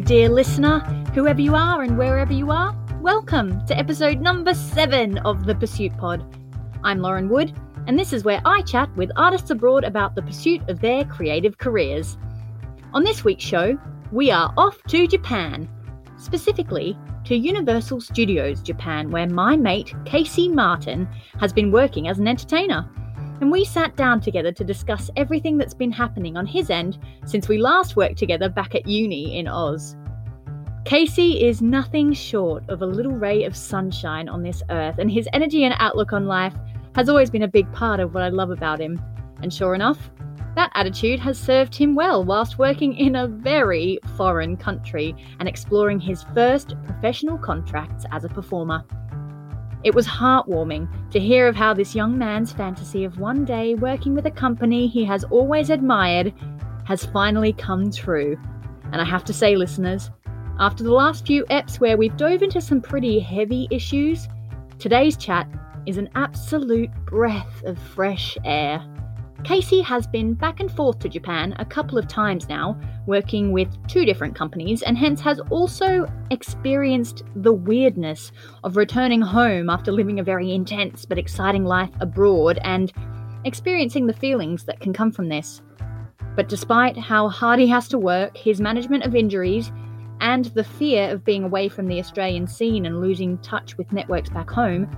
Dear listener, whoever you are and wherever you are, welcome to episode number seven of the Pursuit Pod. I'm Lauren Wood, and this is where I chat with artists abroad about the pursuit of their creative careers. On this week's show, we are off to Japan, specifically to Universal Studios Japan, where my mate Casey Martin has been working as an entertainer. And we sat down together to discuss everything that's been happening on his end since we last worked together back at uni in Oz. Casey is nothing short of a little ray of sunshine on this earth, and his energy and outlook on life has always been a big part of what I love about him. And sure enough, that attitude has served him well whilst working in a very foreign country and exploring his first professional contracts as a performer. It was heartwarming to hear of how this young man's fantasy of one day working with a company he has always admired has finally come true. And I have to say, listeners, after the last few EPs where we've dove into some pretty heavy issues, today's chat is an absolute breath of fresh air. Casey has been back and forth to Japan a couple of times now, working with two different companies, and hence has also experienced the weirdness of returning home after living a very intense but exciting life abroad and experiencing the feelings that can come from this. But despite how hard he has to work, his management of injuries, and the fear of being away from the Australian scene and losing touch with networks back home,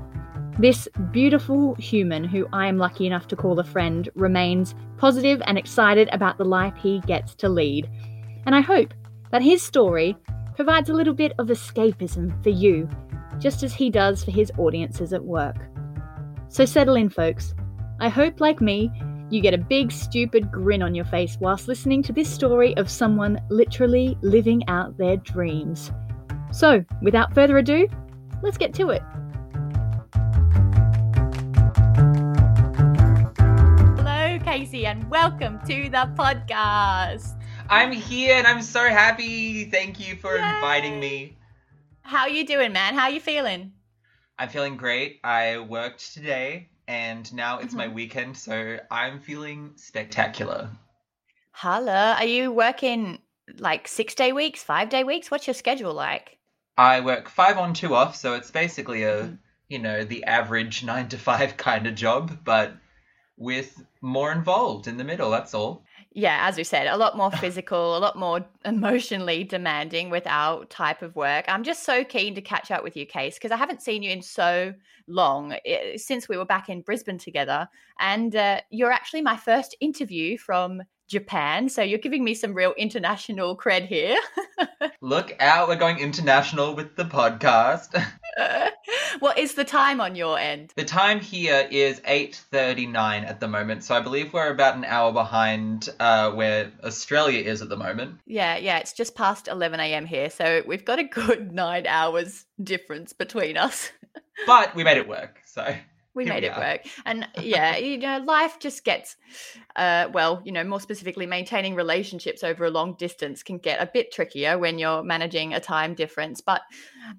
this beautiful human, who I am lucky enough to call a friend, remains positive and excited about the life he gets to lead. And I hope that his story provides a little bit of escapism for you, just as he does for his audiences at work. So settle in, folks. I hope, like me, you get a big, stupid grin on your face whilst listening to this story of someone literally living out their dreams. So, without further ado, let's get to it. And welcome to the podcast. I'm here and I'm so happy. Thank you for Yay. inviting me. How you doing, man? How you feeling? I'm feeling great. I worked today and now it's my Mhm. weekend, so I'm feeling spectacular. Holla, are you working like six day weeks, five day weeks? What's your schedule like? I work 5 on 2 off, so it's basically a, Mhm. you know, the average 9 to 5 kind of job, but with more involved in the middle, that's all. Yeah, as we said, a lot more physical, a lot more emotionally demanding with our type of work. I'm just so keen to catch up with you, Case, because I haven't seen you in so long eh, since we were back in Brisbane together. And uh, you're actually my first interview from Japan. So you're giving me some real international cred here. Look out, we're going international with the podcast. what is the time on your end? the time here is 8:39 at the moment, so I believe we're about an hour behind uh, where Australia is at the moment. Yeah, yeah, it's just past 11 a.m. here. So we've got a good nine hours difference between us. But we made it work, so we Here made we it are. work and yeah you know life just gets uh well you know more specifically maintaining relationships over a long distance can get a bit trickier when you're managing a time difference but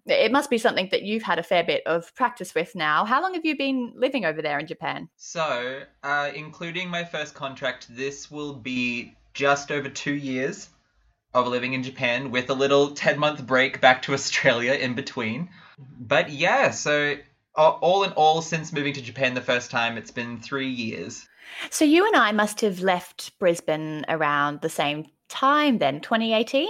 it must be something that you've had a fair bit of practice with now how long have you been living over there in japan So, uh, including my first contract, this will be just over two years of living in Japan with a little 10 month break back to Australia in between. But yeah, so all in all, since moving to Japan the first time, it's been three years. so you and i must have left brisbane around the same time then 2018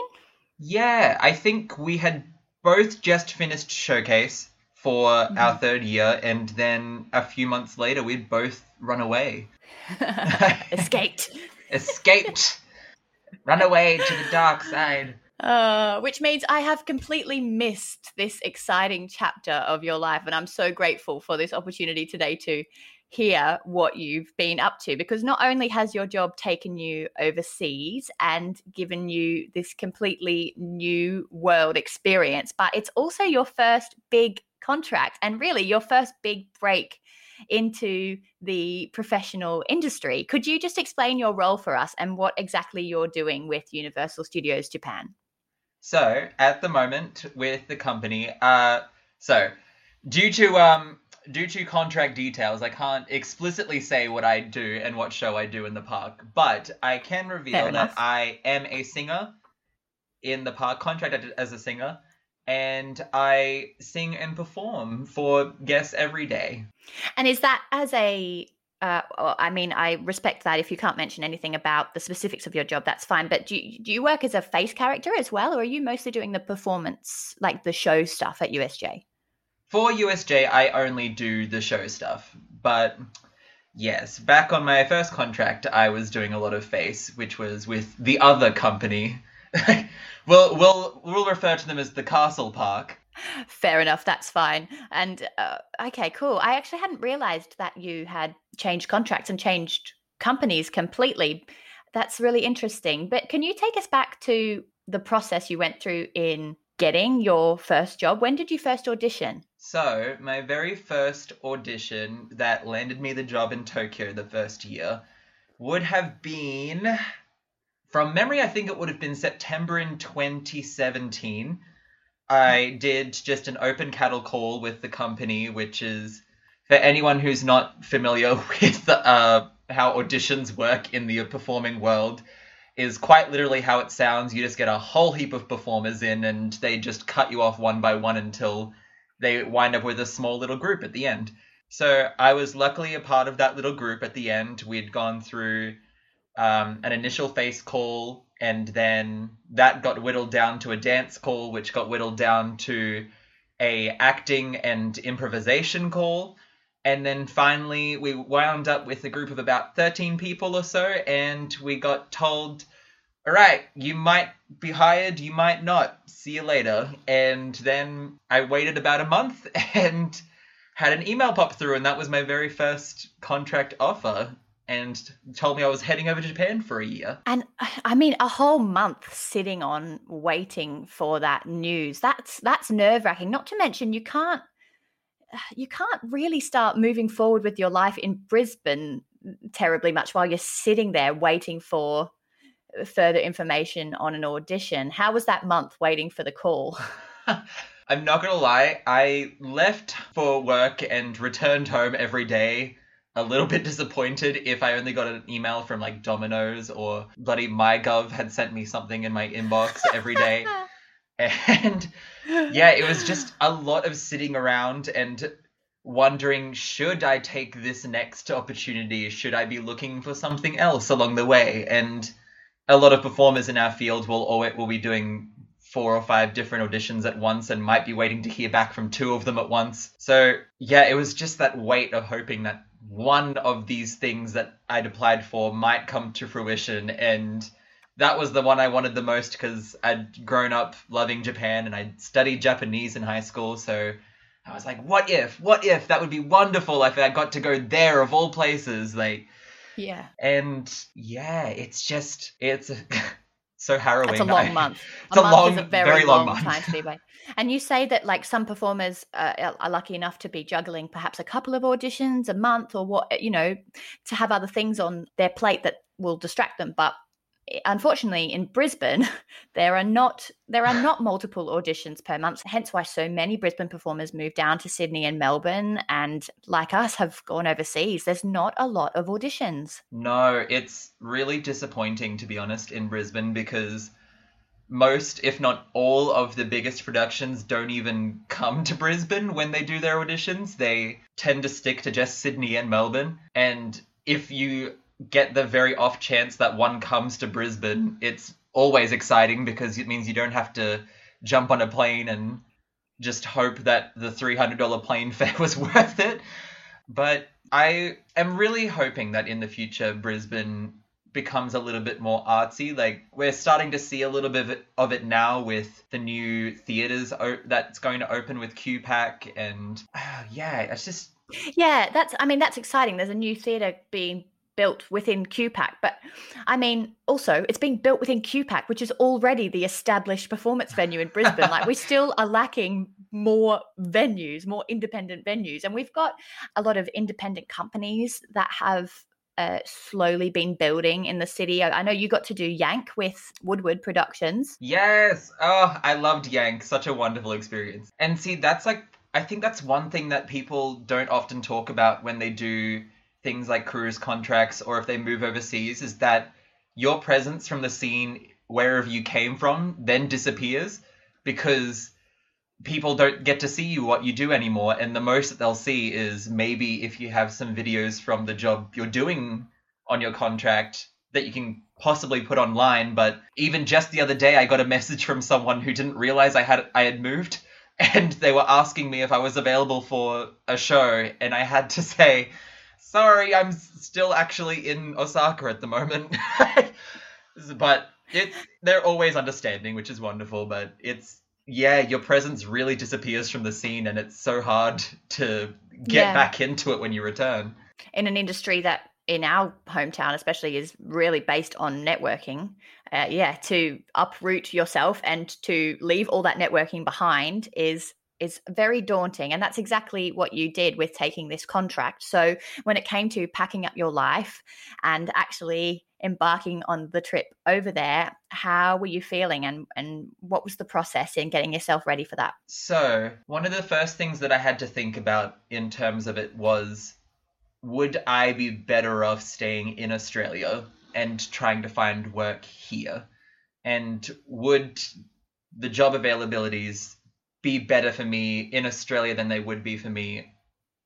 Yeah, I think we had both just finished Showcase for mm-hmm. our third year, and then a few months later, we'd both run away. escaped Escaped. Run away to the dark side. Uh, which means I have completely missed this exciting chapter of your life. And I'm so grateful for this opportunity today to hear what you've been up to because not only has your job taken you overseas and given you this completely new world experience, but it's also your first big contract and really your first big break into the professional industry. Could you just explain your role for us and what exactly you're doing with Universal Studios Japan? So, at the moment with the company, uh, so due to um, due to contract details, I can't explicitly say what I do and what show I do in the park, but I can reveal that I am a singer in the park, contracted as a singer, and I sing and perform for guests every day. And is that as a uh, I mean, I respect that. If you can't mention anything about the specifics of your job, that's fine. But do you, do you work as a face character as well, or are you mostly doing the performance, like the show stuff at USJ? For USJ, I only do the show stuff. But yes, back on my first contract, I was doing a lot of face, which was with the other company. we'll, we'll, we'll refer to them as the Castle Park. Fair enough, that's fine. And uh, okay, cool. I actually hadn't realized that you had changed contracts and changed companies completely. That's really interesting. But can you take us back to the process you went through in getting your first job? When did you first audition? So, my very first audition that landed me the job in Tokyo the first year would have been, from memory, I think it would have been September in 2017. I did just an open cattle call with the company, which is for anyone who's not familiar with uh, how auditions work in the performing world is quite literally how it sounds. You just get a whole heap of performers in, and they just cut you off one by one until they wind up with a small little group at the end. So I was luckily a part of that little group at the end. We'd gone through um, an initial face call, and then that got whittled down to a dance call, which got whittled down to a acting and improvisation call. And then finally, we wound up with a group of about 13 people or so, and we got told all right, you might be hired, you might not. See you later. And then I waited about a month and had an email pop through, and that was my very first contract offer. And told me I was heading over to Japan for a year. And I mean, a whole month sitting on waiting for that news. That's that's nerve wracking. Not to mention, you can't you can't really start moving forward with your life in Brisbane mm, terribly much while you're sitting there waiting for uh, further information on an audition. How was that month waiting for the call? I'm not gonna lie, I left for work and returned home every day a little bit disappointed if I only got an email from like Domino's or bloody MyGov had sent me something in my inbox every day. and yeah, it was just a lot of sitting around and wondering should I take this next opportunity? Should I be looking for something else along the way? And a lot of performers in our field will always will be doing four or five different auditions at once and might be waiting to hear back from two of them at once. So yeah, it was just that weight of hoping that one of these things that I'd applied for might come to fruition and that was the one I wanted the most because I'd grown up loving Japan and I'd studied Japanese in high school, so I was like, what if? What if? That would be wonderful if I got to go there of all places. Like yeah. And yeah, it's just it's so harrowing. It's a long month. it's a, a month long, is a very, very long, long time to be away. And you say that like some performers uh, are lucky enough to be juggling perhaps a couple of auditions a month or what you know to have other things on their plate that will distract them. But unfortunately in Brisbane there are not there are not multiple auditions per month hence why so many Brisbane performers move down to Sydney and Melbourne and like us have gone overseas. There's not a lot of auditions. No it's really disappointing to be honest in Brisbane because most if not all of the biggest productions don't even come to Brisbane when they do their auditions. They tend to stick to just Sydney and Melbourne. And if you get the very off chance that one comes to Brisbane, it's always exciting because it means you don't have to jump on a plane and just hope that the $300 plane fare was worth it. But I am really hoping that in the future, Brisbane becomes a little bit more artsy. Like we're starting to see a little bit of it, of it now with the new theaters o- that's going to open with QPAC, and uh, yeah, it's just yeah, that's. I mean, that's exciting. There's a new theatre being built within QPAC, but I mean, also it's being built within QPAC, which is already the established performance venue in Brisbane. like we still are lacking more venues, more independent venues, and we've got a lot of independent companies that have uh, slowly been building in the city. I, I, know you got to do Yank with Woodward Productions. Yes. Oh, I loved Yank. Such a wonderful experience. And see, that's like, I think that's one thing that people don't often talk about when they do things like cruise contracts or if they move overseas is that your presence from the scene wherever you came from then disappears because people don't get to see you what you do anymore. And the most that they'll see is maybe if you have some videos from the job you're doing on your contract that you can possibly put online. But even just the other day I got a message from someone who didn't realize I had I had moved and they were asking me if I was available for a show. And I had to say sorry I'm still actually in Osaka at the moment but it's they're always understanding which is wonderful but it's yeah, your presence really disappears from the scene, and it's so hard to get yeah. back into it when you return. In an industry that, in our hometown especially, is really based on networking, uh, yeah, to uproot yourself and to leave all that networking behind is is very daunting and that's exactly what you did with taking this contract. So when it came to packing up your life and actually embarking on the trip over there how were you feeling and and what was the process in getting yourself ready for that? So one of the first things that i had to think about in terms of it was would i be better off staying in australia and trying to find work here? And would the job availabilities be better for me in australia than they would be for me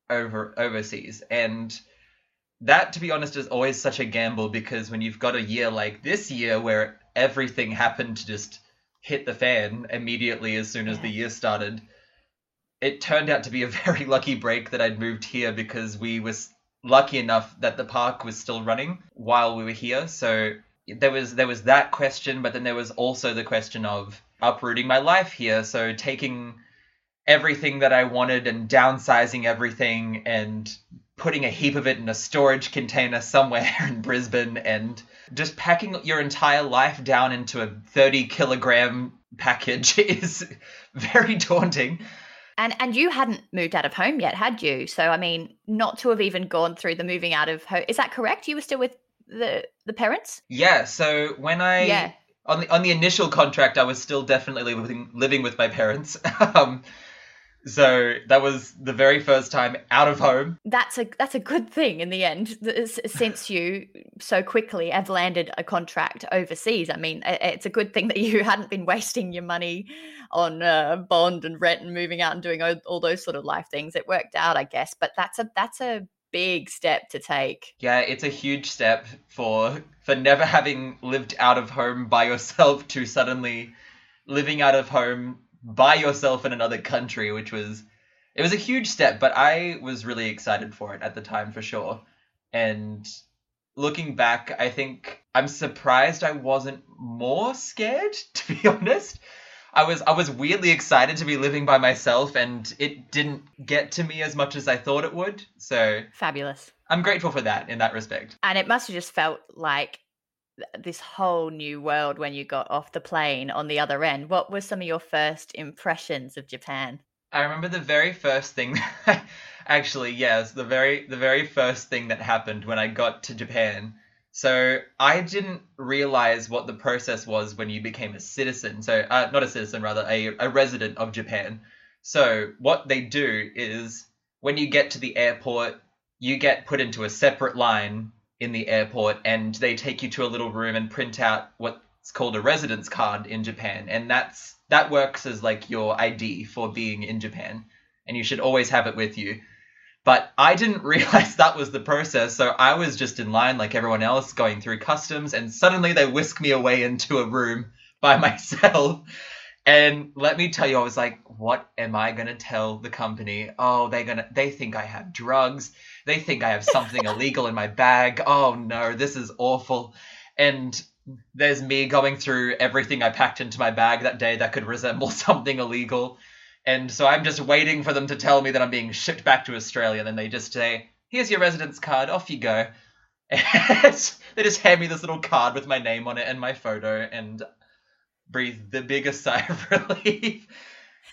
over overseas. And that to be honest is always such a gamble because when you've got a year like this year where everything happened to just hit the fan immediately as soon as the year started it turned out to be a very lucky break that I'd moved here because we was lucky enough that the park was still running while we were here. So there was there was that question but then there was also the question of uprooting my life here so taking everything that I wanted and downsizing everything and putting a heap of it in a storage container somewhere in Brisbane and just packing your entire life down into a 30 kilogram package is very daunting. And and you hadn't moved out of home yet, had you? So I mean, not to have even gone through the moving out of home. Is that correct? You were still with the the parents? Yeah, so when I yeah. On the on the initial contract I was still definitely living living with my parents. um so that was the very first time out of home. That's a that's a good thing in the end, since you so quickly have landed a contract overseas. I mean, it's a good thing that you hadn't been wasting your money on uh, bond and rent and moving out and doing all, all those sort of life things. It worked out, I guess, but that's a that's a big step to take. Yeah, it's a huge step for for never having lived out of home by yourself to suddenly living out of home by yourself in another country, which was it was a huge step, but I was really excited for it at the time for sure. And looking back, I think I'm surprised I wasn't more scared, to be honest. I was I was weirdly excited to be living by myself and it didn't get to me as much as I thought it would. So fabulous. I'm grateful for that in that respect. And it must have just felt like this whole new world when you got off the plane on the other end. What were some of your first impressions of Japan? I remember the very first thing actually, yes, the very the very first thing that happened when I got to Japan. So I didn't realize what the process was when you became a citizen. So uh, not a citizen, rather a, a resident of Japan. So what they do is when you get to the airport, you get put into a separate line in the airport and they take you to a little room and print out what's called a residence card in Japan and that's that works as like your ID for being in Japan and you should always have it with you. But I didn't realize that was the process, so I was just in line like everyone else going through customs and suddenly they whisk me away into a room by myself. And let me tell you, I was like, what am I gonna tell the company? Oh, they gonna they think I have drugs they think I have something illegal in my bag. Oh no, this is awful. And there's me going through everything I packed into my bag that day that could resemble something illegal. And so I'm just waiting for them to tell me that I'm being shipped back to Australia. And then they just say, here's your residence card, off you go. And they just hand me this little card with my name on it and my photo and breathe the biggest sigh of relief.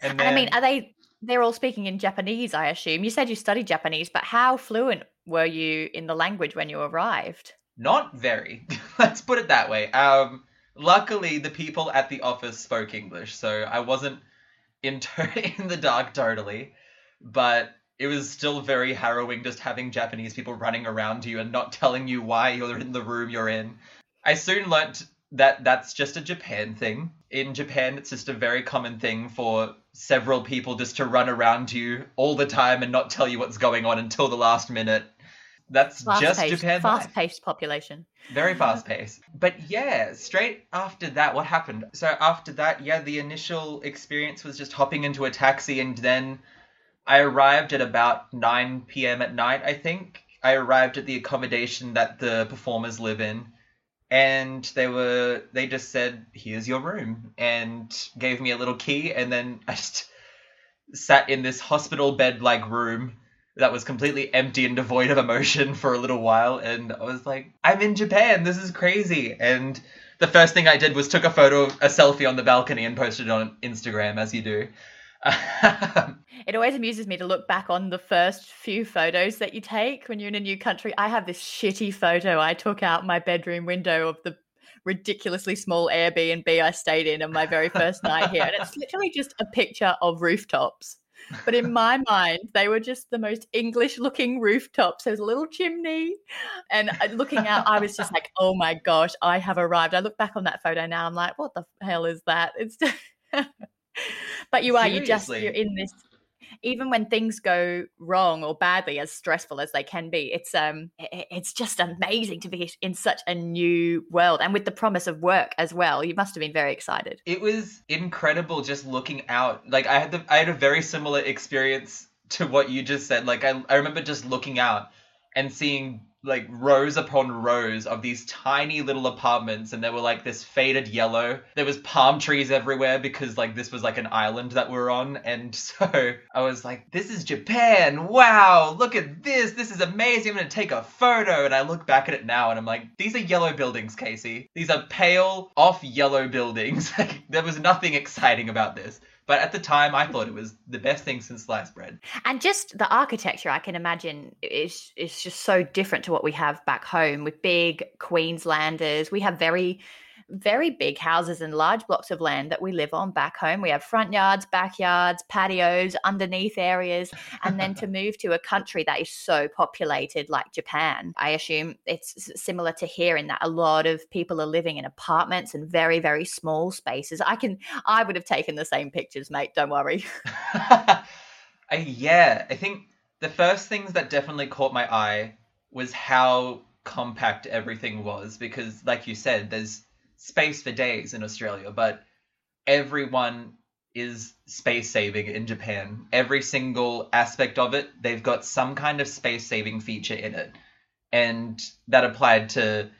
And then, I mean, are they? They're all speaking in Japanese, I assume. You said you studied Japanese, but how fluent were you in the language when you arrived? not very. Let's put it that way. Um, luckily, the people at the office spoke English, so I wasn't in in the dark totally. But it was still very harrowing just having Japanese people running around you and not telling you why you're in the room you're in. I soon learnt that that's just a Japan thing. In Japan, it's just a very common thing for several people just to run around you all the time and not tell you what's going on until the last minute. That's Fast just paced, Japan. fast paced population. Very fast paced. But yeah, straight after that, what happened? So after that, yeah, the initial experience was just hopping into a taxi and then I arrived at about 9 p.m. at night, I think. I arrived at the accommodation that the performers live in and they were they just said here's your room and gave me a little key and then I just sat in this hospital bed like room that was completely empty and devoid of emotion for a little while and I was like I'm in Japan this is crazy and the first thing I did was took a photo a selfie on the balcony and posted it on Instagram as you do It always amuses me to look back on the first few photos that you take when you're in a new country. I have this shitty photo I took out my bedroom window of the ridiculously small Airbnb I stayed in on my very first night here. And it's literally just a picture of rooftops. But in my mind, they were just the most English looking rooftops. There was a little chimney. And uh, looking out, I was just like, oh my gosh, I have arrived. I look back on that photo now, I'm like, what the hell is that? It's but you are, you just, you're in this even when things go wrong or badly as stressful as they can be it's um it's just amazing to be in such a new world and with the promise of work as well. You must have been very excited. It was incredible just looking out. Like i had the i had a very similar experience to what you just said. Like i, I remember just looking out and seeing like rows upon rows of these tiny little apartments and they were like this faded yellow. There was palm trees everywhere because like this was like an island that we're on. And so i was like this is japan. Wow. Look at this. This is amazing. I'm gonna take a photo. And i look back at it now and i'm like these are yellow buildings casey. These are pale off yellow buildings. Like there was nothing exciting about this but at the time i thought it was the best thing since sliced bread. And just the architecture i can imagine is is just so different to what we have back home with big queenslanders. We have very very big houses and large blocks of land that we live on back home. We have front yards, backyards, patios, underneath areas. And then to move to a country that is so populated like Japan, I assume it's similar to here in that a lot of people are living in apartments and very, very small spaces. I can, I would have taken the same pictures, mate. Don't worry. I, uh, yeah, I think the first things that definitely caught my eye was how compact everything was because, like you said, there's space for days in Australia, but everyone is space saving in Japan. Every single aspect of it, they've got some kind of space saving feature in it. And that applied to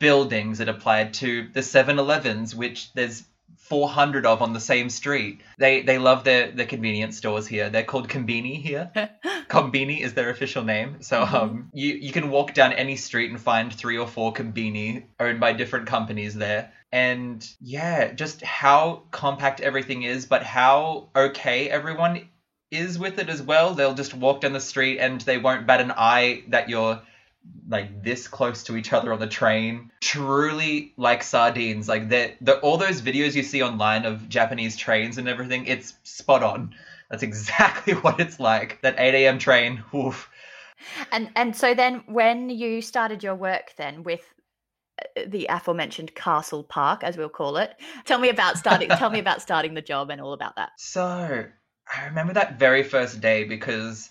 buildings, it applied to the 7 Elevens, which there's 400 of on the same street. They they love their, their convenience stores here. They're called Combini here. Combini is their official name. So um, you, you can walk down any street and find three or four Combini owned by different companies there. And yeah, just how compact everything is, but how okay everyone is with it as well. They'll just walk down the street and they won't bat an eye that you're like this close to each other on the train. Truly like sardines. Like the the all those videos you see online of Japanese trains and everything, it's spot on. That's exactly what it's like. That 8 a.m. train. Oof. And and so then when you started your work then with uh, the aforementioned Castle Park, as we'll call it, tell me about starting. tell me about starting the job and all about that. So I remember that very first day because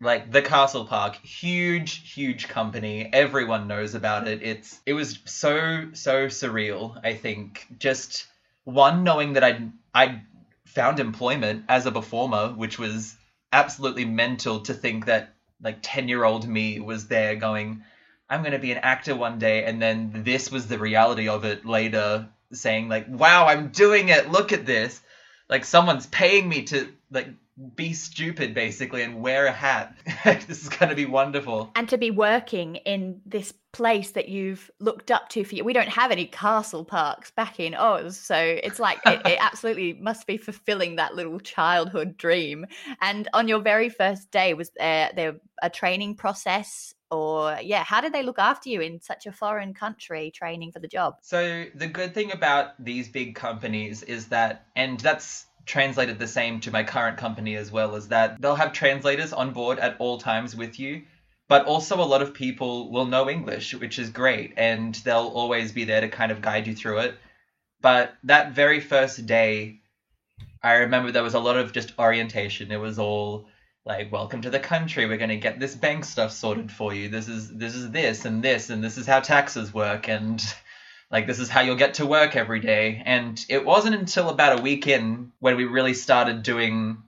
like the Castle Park, huge, huge company. Everyone knows about it. It's it was so so surreal. I think just one knowing that I I found employment as a performer, which was absolutely mental to think that like ten year old me was there going. I'm going to be an actor one day. And then this was the reality of it later, saying, like, wow, I'm doing it. Look at this. Like, someone's paying me to, like, be stupid basically and wear a hat. this is going to be wonderful. And to be working in this place that you've looked up to for you. We don't have any castle parks back in Oz, so it's like it, it absolutely must be fulfilling that little childhood dream. And on your very first day, was there there a training process? Or yeah, how did they look after you in such a foreign country training for the job? So the good thing about these big companies is that, and that's translated the same to my current company as well is that they'll have translators on board at all times with you but also a lot of people will know english which is great and they'll always be there to kind of guide you through it. But that very first day i remember there was a lot of just orientation. It was all like welcome to the country. We're going to get this bank stuff sorted for you. This is this is this and this and this is how taxes work and like this is how you'll get to work every day. And it wasn't until about a week in when we really started doing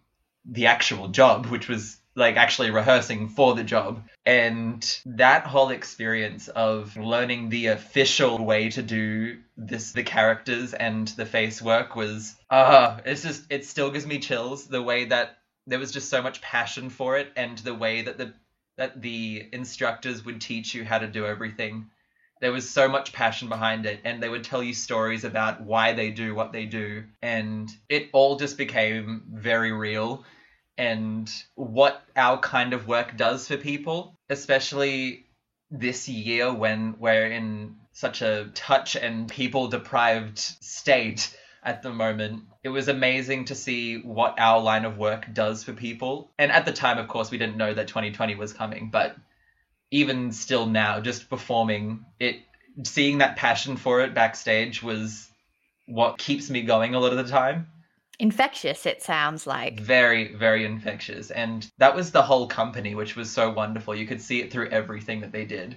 the actual job which was like actually rehearsing for the job. And that whole experience of learning the official way to do this the characters and the face work was uh it's just it still gives me chills the way that there was just so much passion for it and the way that the that the instructors would teach you how to do everything there was so much passion behind it and they would tell you stories about why they do what they do and it all just became very real. And what our kind of work does for people especially this year when we're in such a touch and people deprived state at the moment it was amazing to see what our line of work does for people. And at the time of course we didn't know that 2020 was coming but even still now, just performing it, seeing that passion for it backstage was what keeps me going a lot of the time. Infectious, it sounds like. Very, very infectious. And that was the whole company, which was so wonderful. You could see it through everything that they did.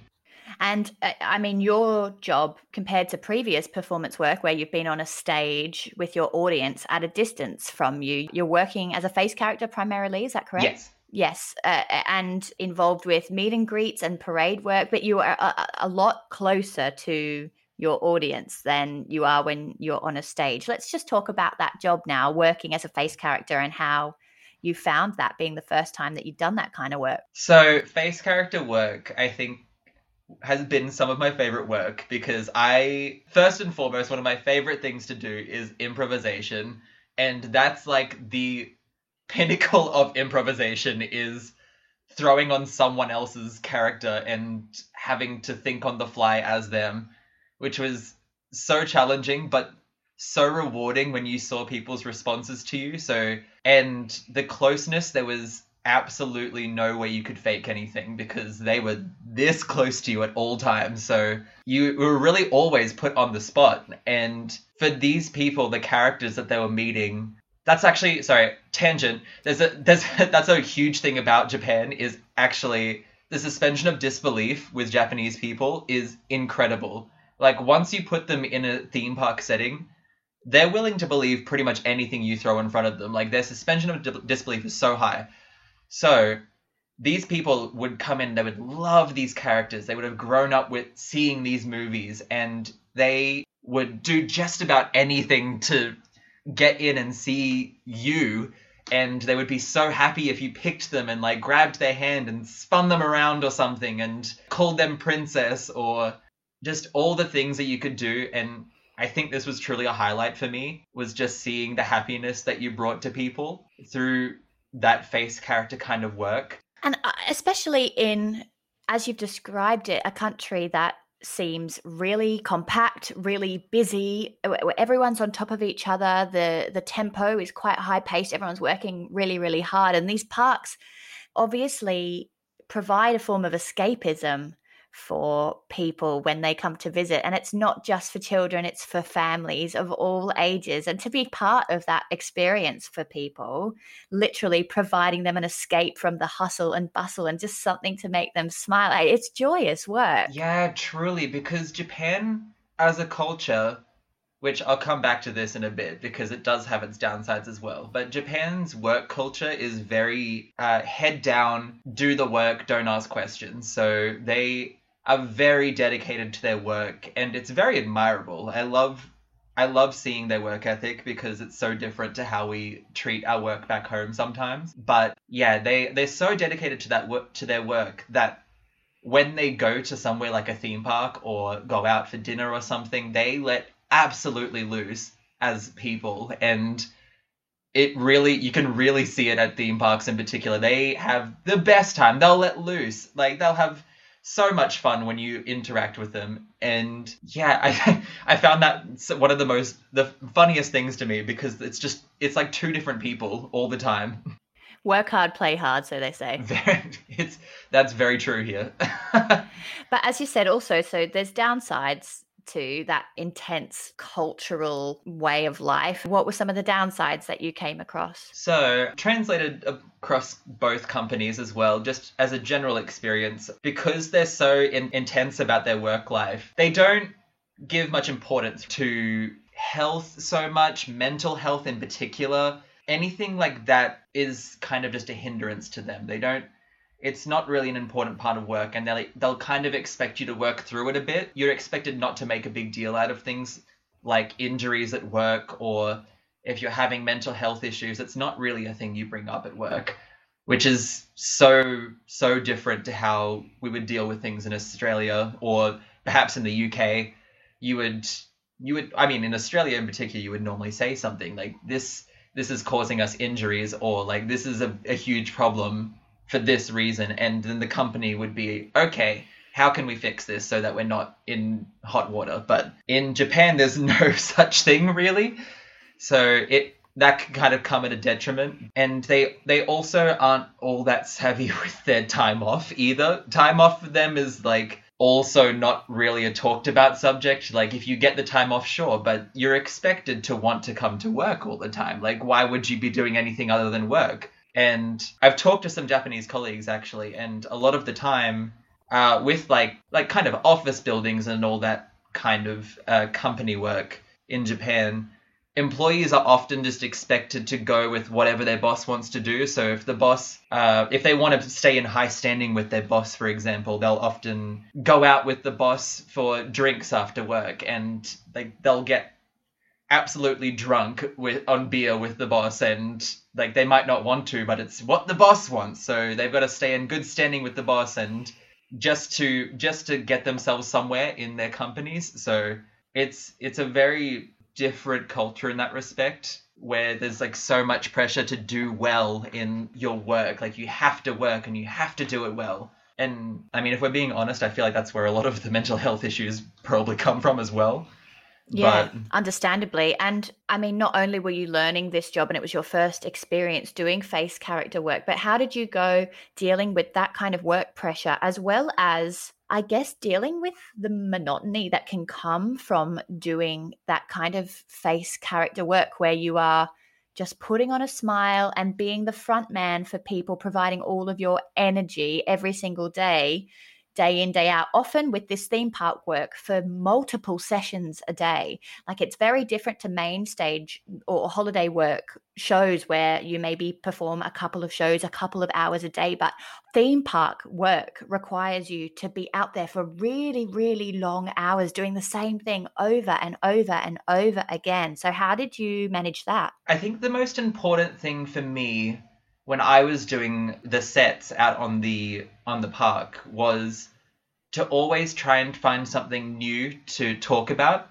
And uh, I mean, your job compared to previous performance work where you've been on a stage with your audience at a distance from you, you're working as a face character primarily, is that correct? Yes. Yes, uh, and involved with meet and greets and parade work, but you are a, a, lot closer to your audience than you are when you're on a stage. Let's just talk about that job now, working as a face character, and how you found that being the first time that you've done that kind of work. So, face character work, I think, has been some of my favorite work because I, first and foremost, one of my favorite things to do is improvisation. And that's like the pinnacle of improvisation is throwing on someone else's character and having to think on the fly as them, which was so challenging but so rewarding when you saw people's responses to you. So, and the closeness, there was absolutely no way you could fake anything because they were this close to you at all times. So, you were really always put on the spot. And for these people, the characters that they were meeting, that's actually sorry tangent. There's a there's that's a huge thing about japan is actually the suspension of disbelief with japanese people is incredible. Like once you put them in a theme park setting they're willing to believe pretty much anything you throw in front of them. Like their suspension of di- disbelief is so high. So these people would come in they would love these characters. They would have grown up with seeing these movies and they would do just about anything to get in and see you and they would be so happy if you picked them and like grabbed their hand and spun them around or something and called them princess or just all the things that you could do and I think this was truly a highlight for me was just seeing the happiness that you brought to people through that face character kind of work. And uh, especially in as you've described it a country that seems really compact, really busy. Everyone's on top of each other. The the tempo is quite high paced. Everyone's working really, really hard. And these parks obviously provide a form of escapism for people when they come to visit. And it's not just for children, it's for families of all ages. And to be part of that experience for people, literally providing them an escape from the hustle and bustle and just something to make them smile. It's joyous work. Yeah, truly, because Japan as a culture, which I'll come back to this in a bit because it does have its downsides as well. But Japan's work culture is very uh, head down, do the work, don't ask questions. So they are very dedicated to their work and it's very admirable. I love I love seeing their work ethic because it's so different to how we treat our work back home sometimes. But yeah, they they're so dedicated to that work to their work that when they go to somewhere like a theme park or go out for dinner or something, they let absolutely loose as people and it really you can really see it at theme parks in particular. They have the best time. They'll let loose. Like they'll have so much fun when you interact with them. And yeah i i found that one of the most the funniest things to me because it's just it's like two different people all the time. Work hard play hard so they say. It's that's very true here. But as you said also so there's downsides to that intense cultural way of life. What were some of the downsides that you came across? So, translated across both companies as well, just as a general experience, because they're so in- intense about their work life, they don't give much importance to health so much, mental health in particular. Anything like that is kind of just a hindrance to them. They don't it's not really an important part of work and they'll they'll kind of expect you to work through it a bit. You're expected not to make a big deal out of things like injuries at work or if you're having mental health issues it's not really a thing you bring up at work which is so so different to how we would deal with things in Australia or perhaps in the UK you would you would I mean in Australia in particular you would normally say something like this this is causing us injuries or like this is a, a huge problem for this reason and then the company would be okay how can we fix this so that we're not in hot water? But in japan there's no such thing really. So it that can kind of come at a detriment. And they they also aren't all that savvy with their time off either. Time off for them is like also not really a talked about subject. Like if you get the time off sure but you're expected to want to come to work all the time. Like why would you be doing anything other than work and I've talked to some Japanese colleagues actually, and a lot of the time, uh, with like like kind of office buildings and all that kind of uh, company work in Japan, employees are often just expected to go with whatever their boss wants to do. So if the boss, uh, if they want to stay in high standing with their boss, for example, they'll often go out with the boss for drinks after work, and they they'll get absolutely drunk with on beer with the boss and like they might not want to but it's what the boss wants. So they've got to stay in good standing with the boss and just to just to get themselves somewhere in their companies. So it's it's a very different culture in that respect where there's like so much pressure to do well in your work. Like you have to work and you have to do it well. And i mean if we're being honest i feel like that's where a lot of the mental health issues probably come from as well yeah, but... understandably. And I mean, not only were you learning this job and it was your first experience doing face character work, but how did you go dealing with that kind of work pressure as well as, I guess, dealing with the monotony that can come from doing that kind of face character work where you are just putting on a smile and being the front man for people, providing all of your energy every single day day in, day out, often with this theme park work for multiple sessions a day. Like it's very different to main stage or holiday work shows where you maybe perform a couple of shows a couple of hours a day. But theme park work requires you to be out there for really, really long hours doing the same thing over and over and over again. So, how did you manage that? I think the most important thing for me when I was doing the sets out on the on the park was to always try and find something new to talk about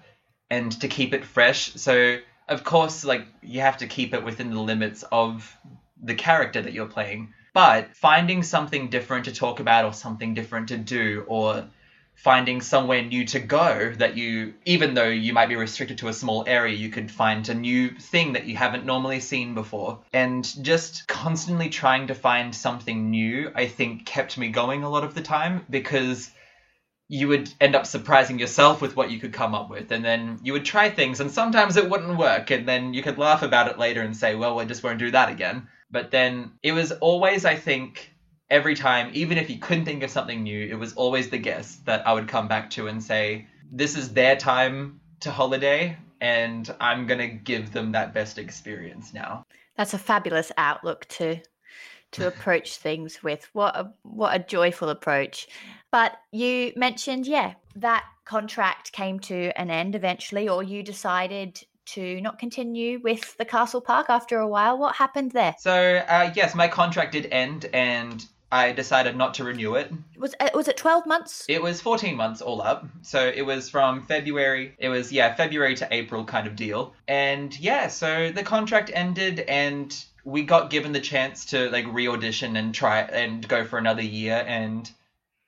and to keep it fresh. So of course, like you have to keep it within the limits of the character that you're playing. But finding something different to talk about or something different to do or finding somewhere new to go that you even though you might be restricted to a small area you could find a new thing that you haven't normally seen before. And just constantly trying to find something new i think kept me going a lot of the time because you would end up surprising yourself with what you could come up with. And then you would try things and sometimes it wouldn't work. And then you could laugh about it later and say well i just won't do that again. But then it was always i think every time, even if you couldn't think of something new, it was always the guests that I would come back to and say, this is their time to holiday and I'm going to give them that best experience now. That's a fabulous outlook to to approach things with. What a what a joyful approach. But you mentioned, yeah, that contract came to an end eventually, or you decided to not continue with the castle park after a while. What happened there? So, uh, yes, my contract did end and I decided not to renew it. Was uh, was it twelve months? It was 14 months all up. So it was from February, it was, yeah, February to April kind of deal. And yeah, so the contract ended and we got given the chance to like re audition and try and go for another year. And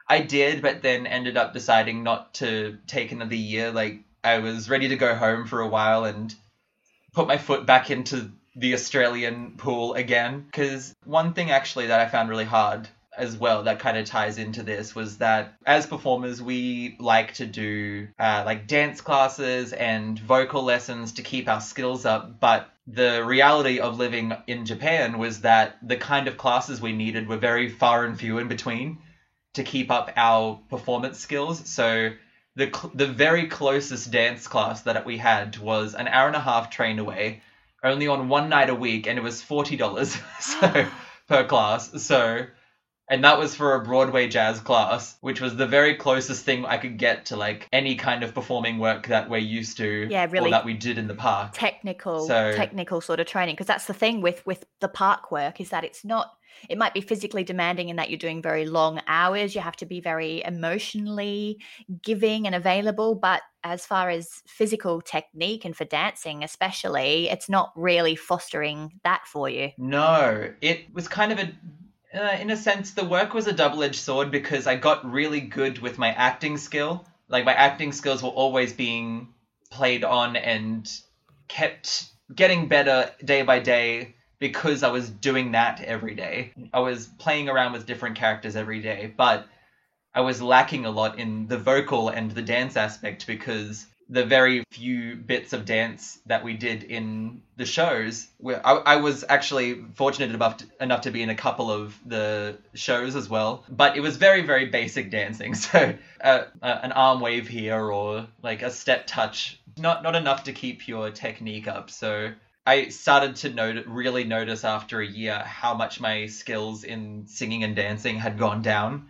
I did, but then ended up deciding not to take another year. Like I was ready to go home for a while and put my foot back into the Australian pool again. Because one thing actually that I found really hard as well that kind of ties into this was that as performers we like to do uh, like dance classes and vocal lessons to keep our skills up but the reality of living in japan was that the kind of classes we needed were very far and few in between to keep up our performance skills so the, cl- the very closest dance class that we had was an hour and a half train away only on one night a week and it was $40 so per class so and that was for a Broadway jazz class, which was the very closest thing I could get to like any kind of performing work that we're used to, Yeah, really or that we did in the park. technical So- technical sort of training because that's the thing with with the park work is that it's not it might be physically demanding in that you're doing very long hours you have to be very emotionally giving and available but as far as physical technique and for dancing especially it's not really fostering that for you No, it was kind of a. Uh, in a sense, the work was a double edged sword because I got really good with my acting skill. Like, my acting skills were always being played on and kept getting better day by day because I was doing that every day. I was playing around with different characters every day, but I was lacking a lot in the vocal and the dance aspect because the very few bits of dance that we did in the shows, where I, I was actually fortunate enough to, enough to be in a couple of the shows as well, but it was very very basic dancing. So uh, uh, an arm wave here or like a step touch, not not enough to keep your technique up. So I started to note, really notice after a year how much my skills in singing and dancing had gone down.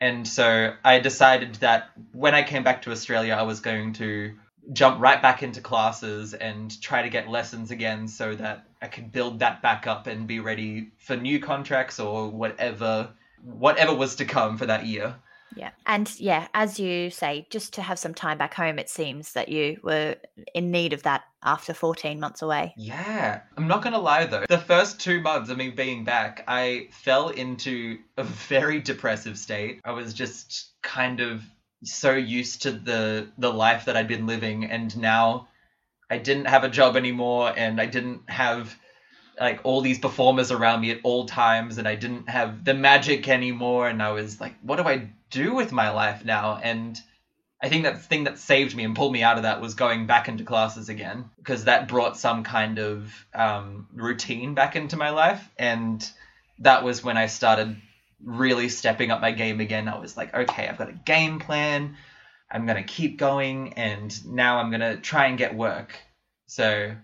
And so I decided that when I came back to Australia, I was going to jump right back into classes and try to get lessons again so that I could build that back up and be ready for new contracts or whatever whatever was to come for that year. Yeah and yeah as you say just to have some time back home it seems that you were in need of that after 14 months away Yeah, I'm not gonna lie though. The first two months of me being back, I fell into a very depressive state. I was just kind of so used to the the life that I'd been living, and now I didn't have a job anymore, and I didn't have like all these performers around me at all times, and I didn't have the magic anymore, and I was like, what do I do with my life now? And I think that thing that saved me and pulled me out of that was going back into classes again because that brought some kind of um, routine back into my life, and that was when I started really stepping up my game again. I was like, okay, I've got a game plan. I'm gonna keep going, and now I'm gonna try and get work. So,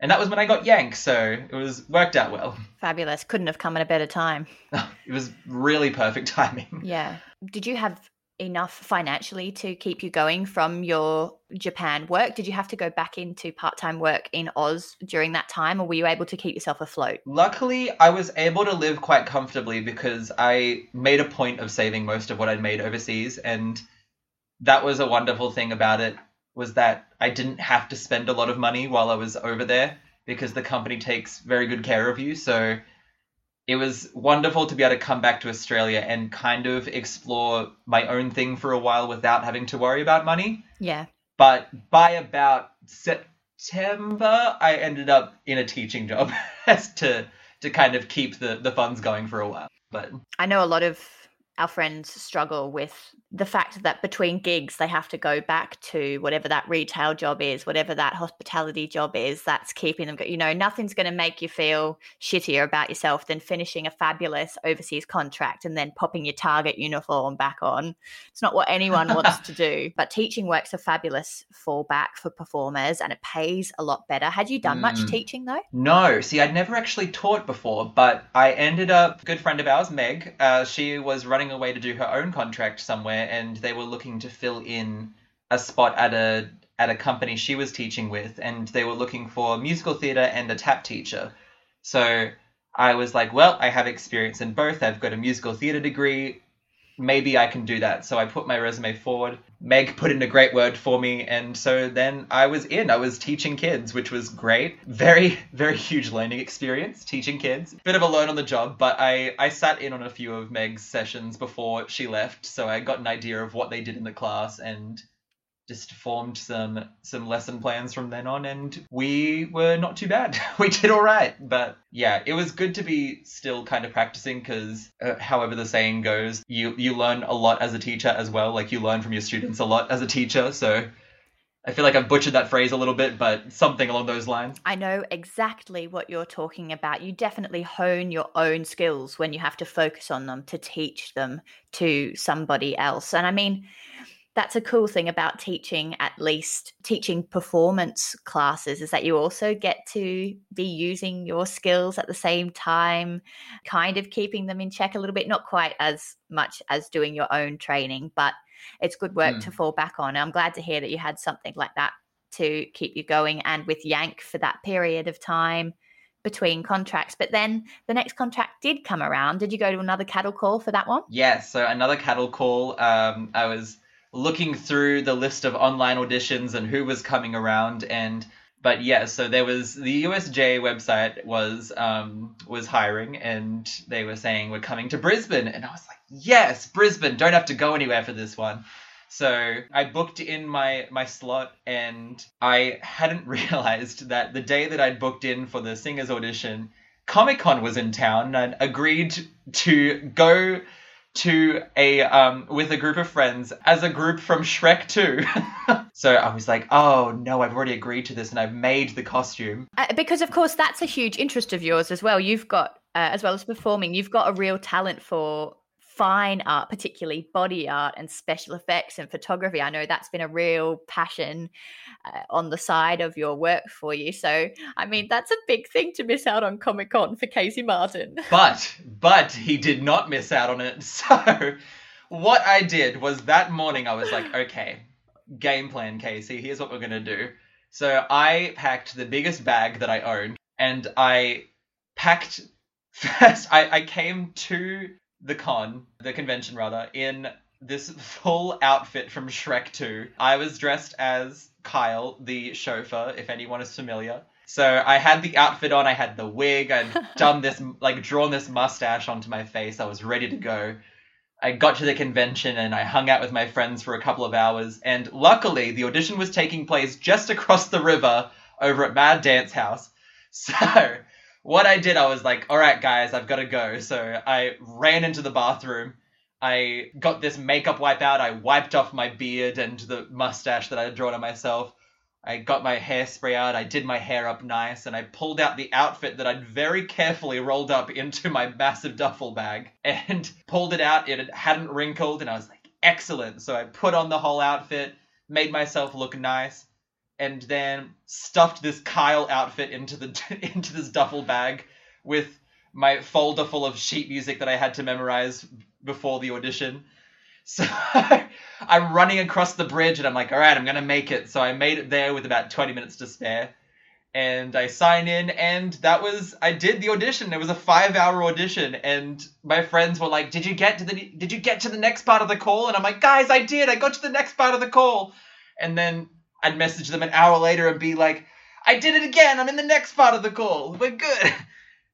and that was when I got Yank. So it was worked out well. fabulous couldn't have come at a better time It was really perfect timing. Yeah. Did you have enough financially to keep you going from your Japan work? Did you have to go back into part time work in Oz during that time, or were you able to keep yourself afloat? Luckily, I was able to live quite comfortably because I made a point of saving most of what I'd made overseas, and that was a wonderful thing about it was that I didn't have to spend a lot of money while I was over there because the company takes very good care of you. So it was wonderful to be able to come back to Australia and kind of explore my own thing for a while without having to worry about money. Yeah. But by about September, I ended up in a teaching job as to to kind of keep the the funds going for a while. But I know a lot of our friends struggle with the fact that between gigs they have to go back to whatever that retail job is, whatever that hospitality job is, that's keeping them. You know, nothing's going to make you feel shittier about yourself than finishing a fabulous overseas contract and then popping your Target uniform back on. It's not what anyone wants to do. But teaching work's a fabulous fallback for performers, and it pays a lot better. Had you done much Mm. teaching though? no, see, I'd never actually taught before, but I ended up. A good friend of ours, Meg, uh, she was running away to do her own contract somewhere, and they were looking to fill in a spot at a at a company she was teaching with, and they were looking for musical theatre and a tap teacher. So I was like, well, I have experience in both. I've got a musical theatre degree. Maybe I can do that. So I put my resume forward. Meg put in a great word for me. And so then I was in. I was teaching kids, which was great. Very, very huge learning experience teaching kids. Bit of a learn on the job, but I, I sat in on a few of Meg's sessions before she left. So I got an idea of what they did in the class and just formed some some lesson plans from then on and we were not too bad we did all right but yeah it was good to be still kind of practicing because uh, however the saying goes you you learn a lot as a teacher as well like you learn from your students a lot as a teacher so I feel like I've butchered that phrase a little bit, but something along those lines. I know exactly what you're talking about. You definitely hone your own skills when you have to focus on them to teach them to somebody else. And I mean, that's a cool thing about teaching at least teaching performance classes is that you also get to be using your skills at the same time kind of keeping them in check a little bit not quite as much as doing your own training but it's good work mm. to fall back on i'm glad to hear that you had something like that to keep you going and with yank for that period of time between contracts. But then the next contract did come around. Did you go to another cattle call for that one? Yes. Yeah, so another cattle call. Um, I was looking through the list of online auditions and who was coming around and but yeah so there was the usj website was um was hiring and they were saying we're coming to brisbane. And i was like yes brisbane. Don't have to go anywhere for this one. So i booked in my my slot and i hadn't realized that the day that i'd booked in for the singers audition comic con was in town and agreed to go to a um with a group of friends as a group from Shrek 2. so I was like, "Oh no, I've already agreed to this and I've made the costume." Uh, because of course that's a huge interest of yours as well. You've got uh, as well as performing, you've got a real talent for fine art, particularly body art and special effects and photography. I know that's been a real passion uh, on the side of your work for you. So, I mean, that's a big thing to miss out on Comic Con for Casey Martin. But, but he did not miss out on it. So, what I did was that morning I was like, okay, game plan, Casey, here's what we're going to do. So, I packed the biggest bag that I owned and I packed first I, I came to the con, the convention rather, in this full outfit from Shrek 2. I was dressed as Kyle, the chauffeur, if anyone is familiar. So I had the outfit on, I had the wig, I'd done this, like, drawn this mustache onto my face. I was ready to go. I got to the convention and I hung out with my friends for a couple of hours. And luckily, the audition was taking place just across the river over at Mad Dance House. So what I did, I was like, all right, guys, I've got to go. So I ran into the bathroom. I got this makeup wipe out. I wiped off my beard and the mustache that I had drawn on myself. I got my hairspray out. I did my hair up nice, and I pulled out the outfit that I'd very carefully rolled up into my massive duffel bag and pulled it out. It hadn't wrinkled, and I was like, excellent. So I put on the whole outfit, made myself look nice and then stuffed this Kyle outfit into the into this duffel bag with my folder full of sheet music that I had to memorize before the audition. So I'm running across the bridge and I'm like, all right, I'm going to make it. So I made it there with about 20 minutes to spare. And I sign in, and that was I did the audition. It was a five-hour audition, and my friends were like, "Did you get to the Did you get to the next part of the call?" And I'm like, "Guys, I did. I got to the next part of the call." And then I'd message them an hour later and be like, I did it again. I'm in the next part of the call. We're good.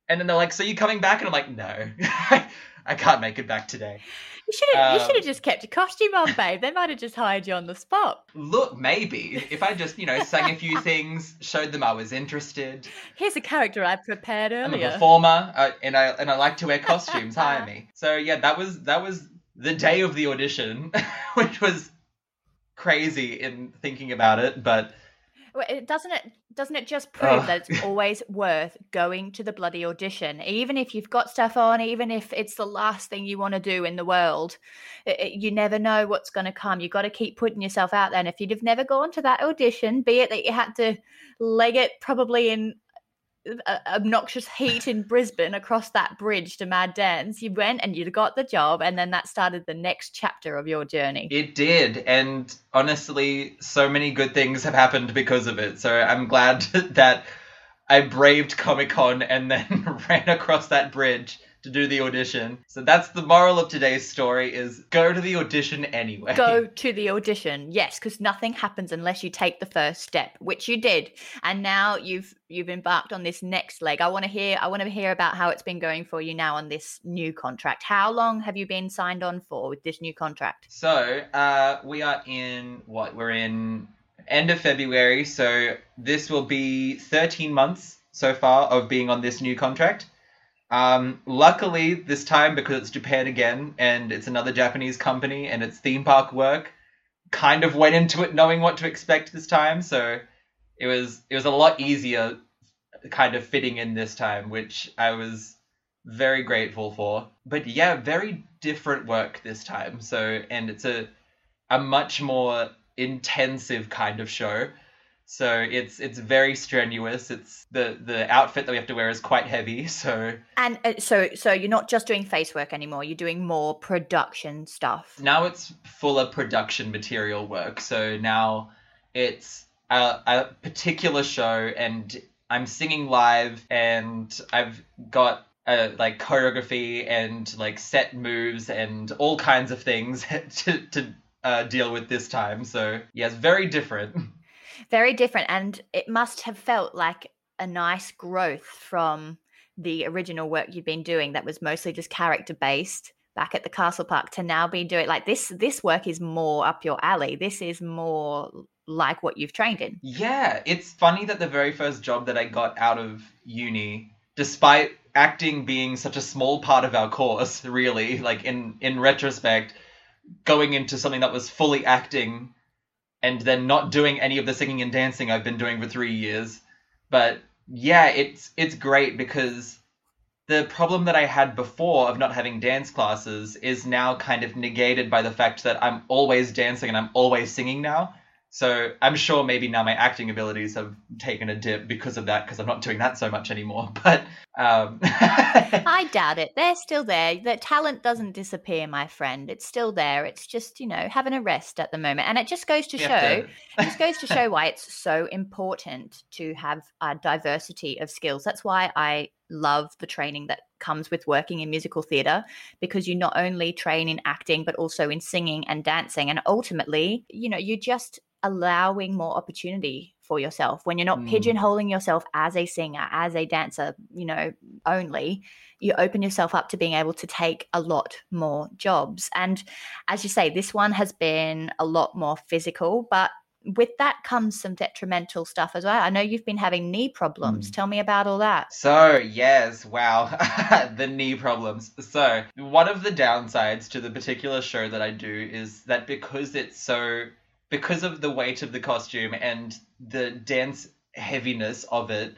And then they're like, so you coming back? And I'm like, no, I can't make it back today. You should have. Um, you should have just kept your costume on, babe. They might have just hired you on the spot. Look, maybe if I just, you know, sang a few things, showed them I was interested. Here's a character I prepared earlier. I'm a performer, uh, and I and I like to wear costumes. Hire me. So yeah, that was that was the day of the audition, which was crazy in thinking about it, but it doesn't it doesn't it just prove that it's always worth going to the bloody audition? Even if you've got stuff on even if it's the last thing you want to do in the world it, it, you never know what's going to come. You've got to keep putting yourself out there and if you'd have never gone to that audition be it that you had to leg it probably in Uh, obnoxious heat in Brisbane across that bridge to Mad Dance. You went and you got the job, and then that started the next chapter of your journey. It did, and honestly, so many good things have happened because of it. So I'm glad that I braved Comic Con and then ran across that bridge to do the audition. So that's the moral of today's story is go to the audition anyway. Go to the audition. Yes, because nothing happens unless you take the first step, which you did. And now you've you've embarked on this next leg. I want to hear I want to hear about how it's been going for you now on this new contract. How long have you been signed on for with this new contract? So, uh we are in what? We're in end of February, so this will be 13 months so far of being on this new contract. Um, luckily, this time because it's Japan again and it's another Japanese company and it's theme park work, kind of went into it knowing what to expect this time. So it was it was a lot easier, kind of fitting in this time, which I was very grateful for. But yeah, very different work this time. So and it's a a much more intensive kind of show. So it's it's very strenuous. It's the the outfit that we have to wear is quite heavy. So And uh, so so you're not just doing face work anymore. You're doing more production stuff. now it's full of production material work. So now it's a, a particular show, and I'm singing live, and I've got uh, like choreography and like set moves and all kinds of things to to uh, deal with this time. So yeah, it's very different. Very different and it must have felt like a nice growth from the original work you've been doing that was mostly just character based back at the castle park to now be doing like this this work is more up your alley. This is more like what you've trained in. Yeah, it's funny that the very first job that I got out of uni, despite acting being such a small part of our course, really, like in in retrospect, going into something that was fully acting and then not doing any of the singing and dancing I've been doing for 3 years. But yeah, it's it's great because the problem that I had before of not having dance classes is now kind of negated by the fact that I'm always dancing and I'm always singing now. So I'm sure maybe now my acting abilities have taken a dip because of that, because I'm not doing that so much anymore. But um, i doubt it. They're still there. The talent doesn't disappear my friend. It's still there. It's just you know having a rest at the moment. And it just goes to show it just goes to show why it's so important to have a diversity of skills. That's why I love the training that comes with working in musical theatre because you not only train in acting but also in singing and dancing. And ultimately, you know, you're just allowing more opportunity for yourself when you're not Mm. pigeonholing yourself as a singer, as a dancer, you know, only. You open yourself up to being able to take a lot more jobs. And as you say, this one has been a lot more physical, but with that comes some detrimental stuff as well. I know you've been having knee problems. Mm. Tell me about all that. So, yes, wow, the knee problems. So, one of the downsides to the particular show that I do is that because it's so, because of the weight of the costume and the dense heaviness of it,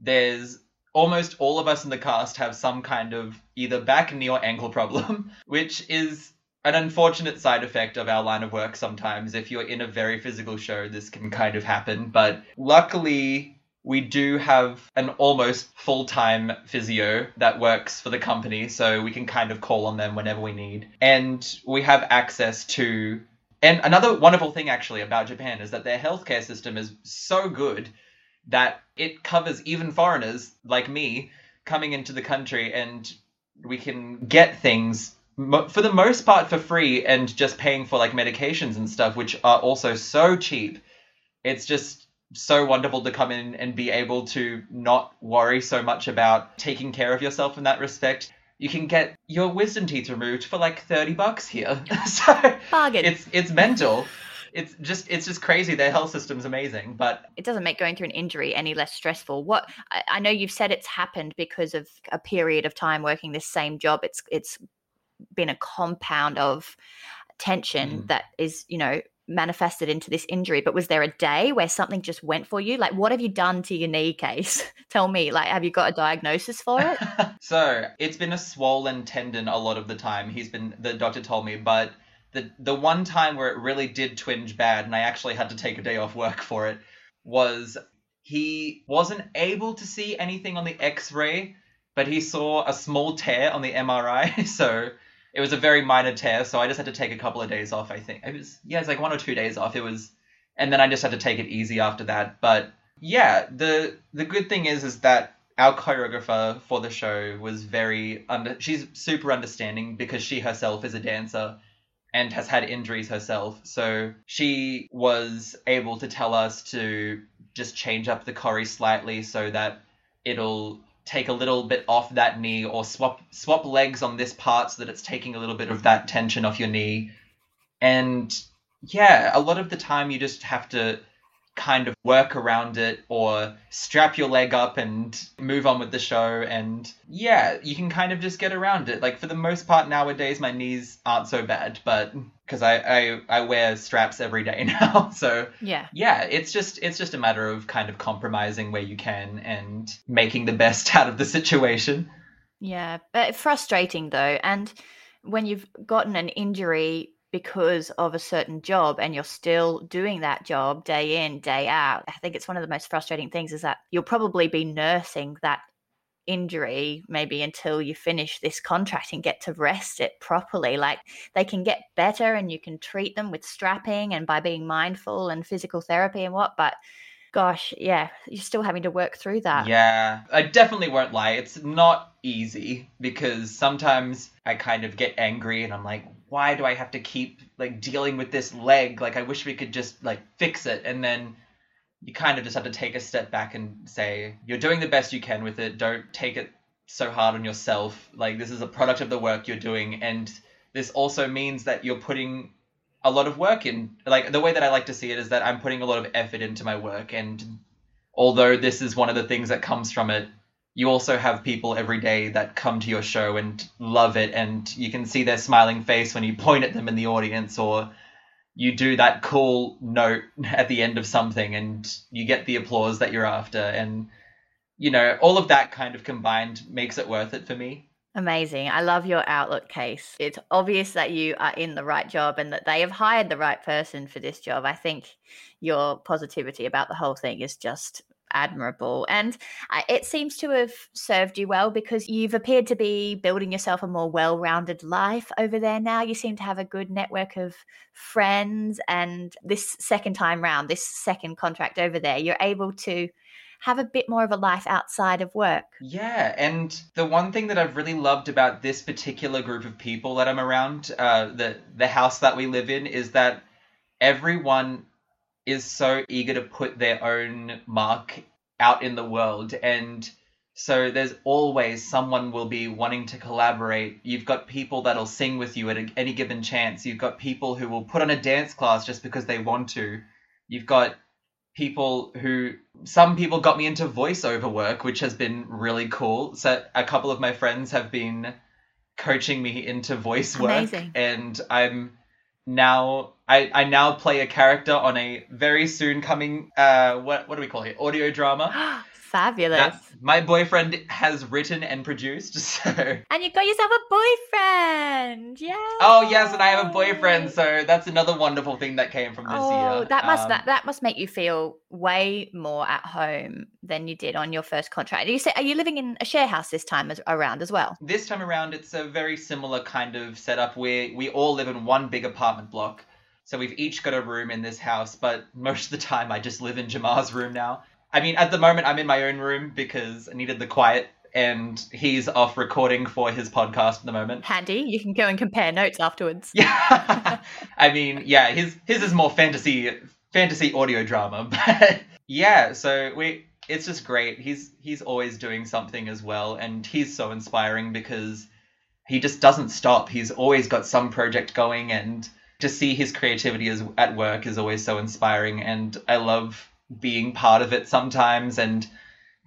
there's almost all of us in the cast have some kind of either back, knee, or ankle problem, which is an unfortunate side effect of our line of work sometimes. If you're in a very physical show, this can kind of happen. But luckily, we do have an almost full time physio that works for the company, so we can kind of call on them whenever we need. And we have access to. And another wonderful thing, actually, about Japan is that their healthcare system is so good that it covers even foreigners like me coming into the country and we can get things for the most part for free and just paying for like medications and stuff which are also so cheap. It's just so wonderful to come in and be able to not worry so much about taking care of yourself in that respect you can get your wisdom teeth removed for like 30 bucks here so Bargain. it's it's mental it's just it's just crazy their health system's amazing but it doesn't make going through an injury any less stressful. What I, I know you've said it's happened because of a period of time working this same job. It's it's been a compound of tension Mm. that is, you know, manifested into this injury. But was there a day where something just went for you? Like, what have you done to your knee case? Tell me. Like, have you got a diagnosis for it? so it's been a swollen tendon a lot of the time. He's been the doctor told me, but the the one time where it really did twinge bad, and I actually had to take a day off work for it, was he wasn't able to see anything on the X-ray, but he saw a small tear on the MRI. So it was a very minor tear. So I just had to take a couple of days off. I think it was yeah, it's like one or two days off. It was, and then I just had to take it easy after that. But yeah, the the good thing is is that our choreographer for the show was very under she's super understanding because she herself is a dancer and has had injuries herself so she was able to tell us to just change up the choreo slightly so that it'll take a little bit off that knee or swap swap legs on this part so that it's taking a little bit of that tension off your knee. And yeah a lot of the time you just have to kind of work around it or strap your leg up and move on with the show. And yeah you can kind of just get around it. Like for the most part nowadays my knees aren't so bad but because I, I i wear straps every day now so Yeah. yeah it's just it's just a matter of kind of compromising where you can and making the best out of the situation Yeah, but frustrating though. And when you've gotten an injury because of a certain job and you're still doing that job day in, day out, I think it's one of the most frustrating things is that you'll probably be nursing that injury maybe until you finish this contract and get to rest it properly. Like they can get better and you can treat them with strapping and by being mindful and physical therapy and what, but gosh, yeah, you're still having to work through that. Yeah, I definitely won't lie. It's not easy because sometimes I kind of get angry and I'm like, why do I have to keep like dealing with this leg? Like I wish we could just like fix it. And then you kind of just have to take a step back and say, you're doing the best you can with it. Don't take it so hard on yourself. Like this is a product of the work you're doing and this also means that you're putting a lot of work in. Like the way that I like to see it is that I'm putting a lot of effort into my work and although this is one of the things that comes from it, you also have people every day that come to your show and love it and you can see their smiling face when you point at them in the audience or you do that cool note at the end of something and you get the applause that you're after and you know all of that kind of combined makes it worth it for me Amazing. I love your outlook case. It's obvious that you are in the right job and that they have hired the right person for this job. I think your positivity about the whole thing is just admirable. And it seems to have served you well because you've appeared to be building yourself a more well rounded life over there now. You seem to have a good network of friends. And this second time round, this second contract over there, you're able to have a bit more of a life outside of work. Yeah, and the one thing that I've really loved about this particular group of people that I'm around, uh, the the house that we live in, is that everyone is so eager to put their own mark out in the world, and so there's always someone will be wanting to collaborate. You've got people that'll sing with you at a, any given chance. You've got people who will put on a dance class just because they want to. You've got people who some people got me into voiceover work, which has been really cool. So a couple of my friends have been coaching me into voice work, Amazing. and I'm now I, I now play a character on a very soon coming uh what what do we call it? Audio drama Fabulous. that my boyfriend has written and produced. So And you got yourself a boyfriend. Yeah. oh yes, and I have a boyfriend. So that's another wonderful thing that came from this Oh, year. that must Um, that, that must make you feel way more at home than you did on your first contract. You say, are you living in a share house this time as, around as well? This time around, it's a very similar kind of setup where we all live in one big apartment block. So we've each got a room in this house, but most of the time I just live in Jamar's room now. I mean, at the moment I'm in my own room because I needed the quiet, and he's off recording for his podcast at the moment. Handy. You can go and compare notes afterwards. Yeah, I mean, yeah, his his is more fantasy fantasy audio drama, but yeah. So we, it's just great. He's he's always doing something as well, and he's so inspiring because he just doesn't stop. He's always got some project going, and to see his creativity as at work is always so inspiring. And I love being part of it sometimes, and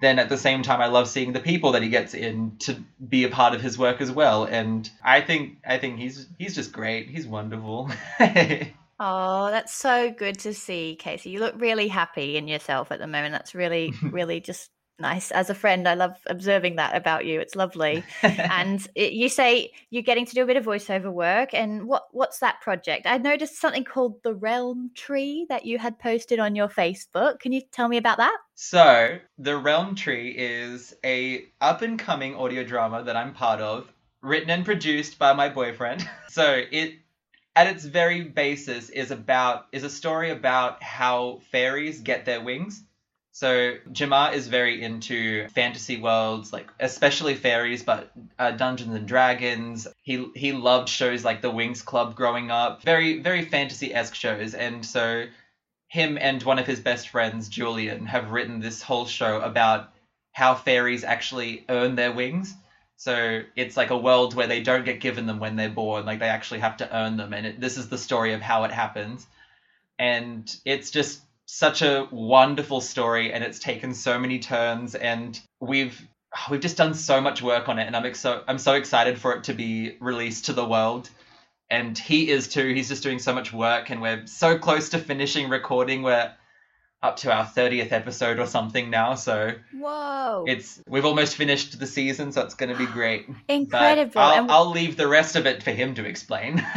then at the same time, I love seeing the people that he gets in to be a part of his work as well. And I think I think he's he's just great. He's wonderful. Oh, that's so good to see, Casey. You look really happy in yourself at the moment. That's really, really just Nice. As a friend, I love observing that about you. It's lovely. and it, you say you're getting to do a bit of voiceover work. And what what's that project? I noticed something called the Realm Tree that you had posted on your Facebook. Can you tell me about that? So, the Realm Tree is a up and coming audio drama that I'm part of, written and produced by my boyfriend. So, it at its very basis is about is a story about how fairies get their wings so Jamar is very into fantasy worlds, like especially fairies, but uh, Dungeons and Dragons. He he loved shows like the Winx Club growing up, very very fantasy esque shows, and so him and one of his best friends, Julian, have written this whole show about how fairies actually earn their wings. So it's like a world where they don't get given them when they're born, like they actually have to earn them, and it, this is the story of how it happens, and it's just such a wonderful story and it's taken so many turns and we've we've just done so much work on it and I'm so I'm so excited for it to be released to the world. And he is too he's just doing so much work and we're so close to finishing recording we're up to our 30th episode or something now so whoa. it's we've almost finished the season so it's going to be great. Incredible. I'll, I'll, leave the rest of it for him to explain.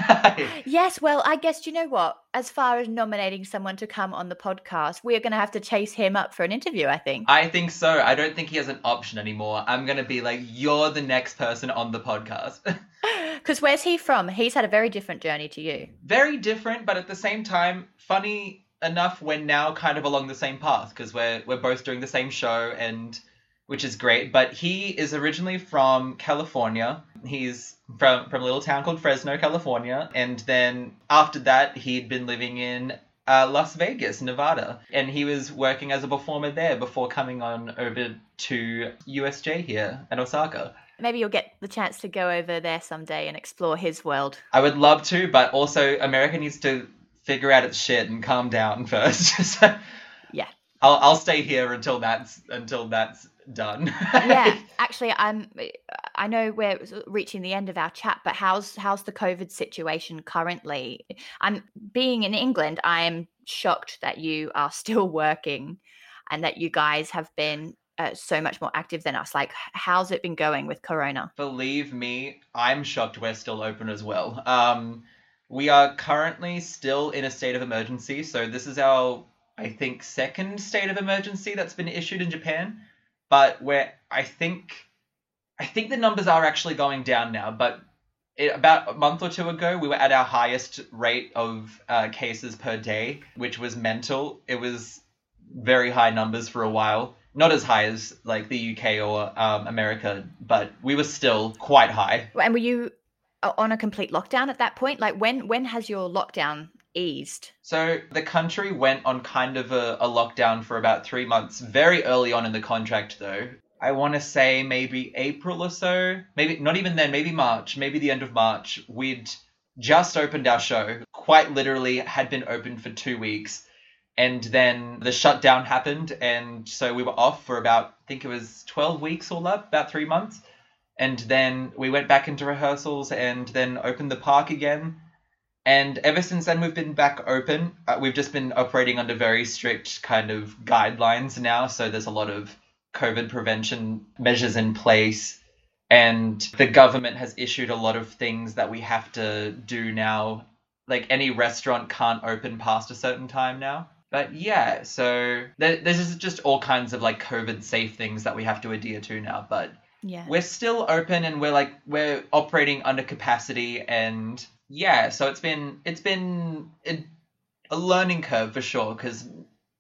Yes well i guess you know what? As far as nominating someone to come on the podcast we're going to have to chase him up for an interview i think. I think so. I don't think he has an option anymore. I'm going to be like you're the next person on the podcast. Because where's he from? He's had a very different journey to you. Very different but at the same time funny enough we're now kind of along the same path because we're we're both doing the same show and which is great. But he is originally from California. He's from from a little town called Fresno, California, and then after that he'd been living in uh, Las Vegas, Nevada, and he was working as a performer there before coming on over to USJ here at Osaka. Maybe you'll get the chance to go over there someday and explore his world. I would love to, but also America needs to figure out its shit and calm down first. so yeah. I'll I'll stay here until that's until that's done. yeah, actually, I'm. I know we're reaching the end of our chat, but how's how's the COVID situation currently? I'm being in England. I am shocked that you are still working, and that you guys have been uh, so much more active than us. Like, how's it been going with Corona? Believe me, I'm shocked we're still open as well. Um, we are currently still in a state of emergency, so this is our, I think, second state of emergency that's been issued in Japan. But where I think, I think the numbers are actually going down now. But it, about a month or two ago, we were at our highest rate of uh, cases per day, which was mental. It was very high numbers for a while. Not as high as like the UK or um, America, but we were still quite high. And were you on a complete lockdown at that point? Like when when has your lockdown eased? So the country went on kind of a, a lockdown for about three months, very early on in the contract though. I want to say maybe April or so, maybe not even then, maybe March, maybe the end of March. We'd just opened our show, quite literally had been open for two weeks. And then the shutdown happened, and so we were off for about, I think it was 12 weeks all up, about three months and then we went back into rehearsals and then opened the park again. And ever since then, we've been back open. Uh, we've just been operating under very strict kind of guidelines now. So there's a lot of COVID prevention measures in place. And the government has issued a lot of things that we have to do now. Like any restaurant can't open past a certain time now. But yeah, so there, there's just all kinds of like COVID safe things that we have to adhere to now. But yeah. We're still open and we're like we're operating under capacity and yeah so it's been it's been a, a learning curve for sure because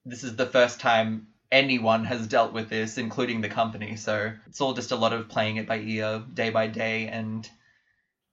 this is the first time anyone has dealt with this including the company. So it's all just a lot of playing it by ear day by day and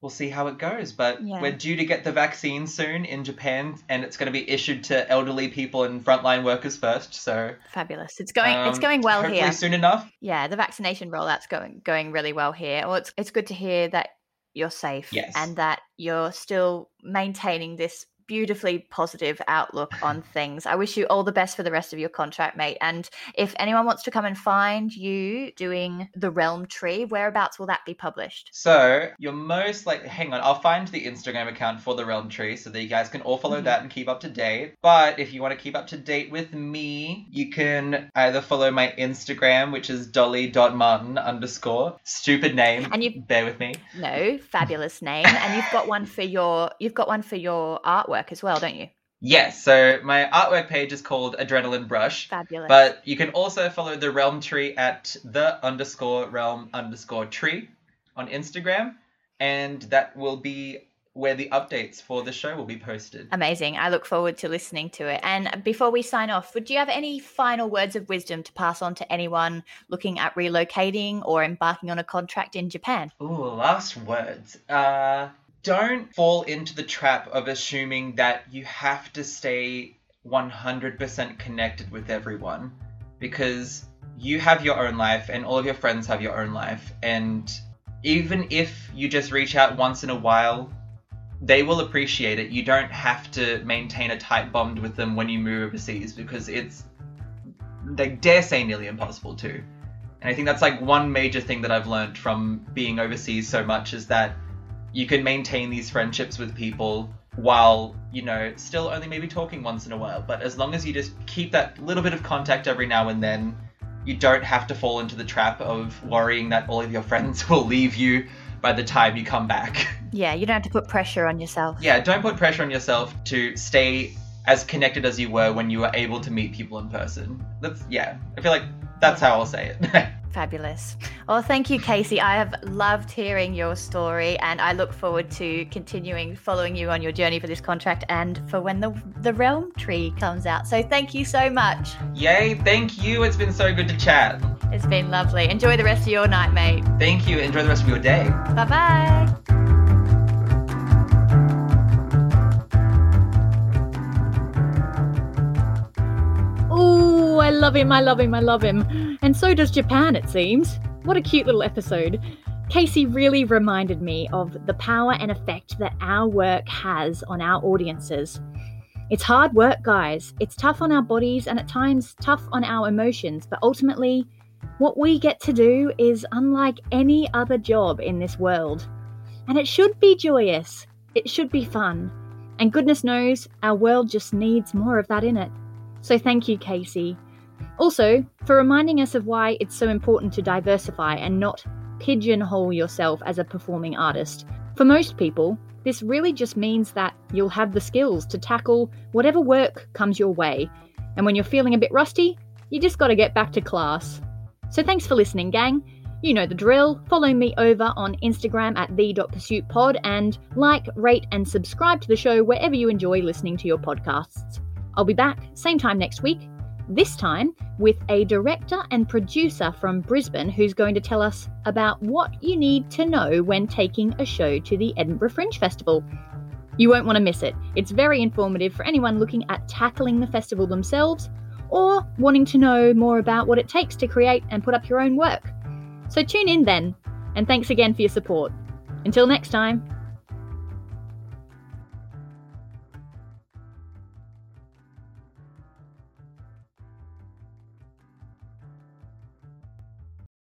we'll see how it goes. But yeah. we're due to get the vaccine soon in Japan, and it's going to be issued to elderly people and frontline workers first. So fabulous! It's going um, it's going well hopefully here. Soon enough. Yeah, the vaccination rollout's going going really well here. Well, it's it's good to hear that you're safe yes. and that you're still maintaining this beautifully positive outlook on things. I wish you all the best for the rest of your contract, mate. And if anyone wants to come and find you doing the Realm Tree, whereabouts will that be published? So you're most like, hang on, I'll find the Instagram account for the Realm Tree so that you guys can all follow Mhm. that and keep up to date. But if you want to keep up to date with me, you can either follow my Instagram, which is dolly.martin underscore. Stupid name. And you- bear with me. No, fabulous name. And you've got one for your you've got one for your artwork as well, don't you? Yes, so my artwork page is called Adrenaline Brush. Fabulous. But you can also follow the Realm Tree at the underscore realm underscore tree on Instagram, and that will be where the updates for the show will be posted. Amazing. I look forward to listening to it. And before we sign off, would you have any final words of wisdom to pass on to anyone looking at relocating or embarking on a contract in Japan? Ooh, last words. Uh, don't fall into the trap of assuming that you have to stay 100% connected with everyone because you have your own life and all of your friends have your own life. And even if you just reach out once in a while, they will appreciate it. You don't have to maintain a tight bond with them when you move overseas because it's, they dare say, nearly impossible to. And I think that's like one major thing that I've learned from being overseas so much is that you can maintain these friendships with people while, you know, still only maybe talking once in a while. But as long as you just keep that little bit of contact every now and then, you don't have to fall into the trap of worrying that all of your friends will leave you by the time you come back. Yeah, you don't have to put pressure on yourself. yeah, don't put pressure on yourself to stay as connected as you were when you were able to meet people in person. That's yeah, I feel like that's how I'll say it. Fabulous. Well, thank you, Casey. I have loved hearing your story, and I look forward to continuing following you on your journey for this contract and for when the the Realm Tree comes out. So, thank you so much. Yay, thank you. It's been so good to chat. It's been lovely. Enjoy the rest of your night, mate. Thank you. Enjoy the rest of your day. Bye bye. Oh, I love him, I love him, I love him. And so does Japan, it seems. What a cute little episode. Casey really reminded me of the power and effect that our work has on our audiences. It's hard work, guys. It's tough on our bodies and at times tough on our emotions, but ultimately, what we get to do is unlike any other job in this world. And it should be joyous, it should be fun. And goodness knows, our world just needs more of that in it. So thank you, Casey. Also, for reminding us of why it's so important to diversify and not pigeonhole yourself as a performing artist. For most people, this really just means that you'll have the skills to tackle whatever work comes your way. And when you're feeling a bit rusty, you just gotta get back to class. So thanks for listening, gang. You know the drill. Follow me over on Instagram at the.pursuitpod and like, rate, and subscribe to the show wherever you enjoy listening to your podcasts. I'll be back same time next week, this time with a director and producer from Brisbane who's going to tell us about what you need to know when taking a show to the Edinburgh Fringe Festival. You won't want to miss it. It's very informative for anyone looking at tackling the festival themselves or wanting to know more about what it takes to create and put up your own work. So tune in then, and thanks again for your support. Until next time.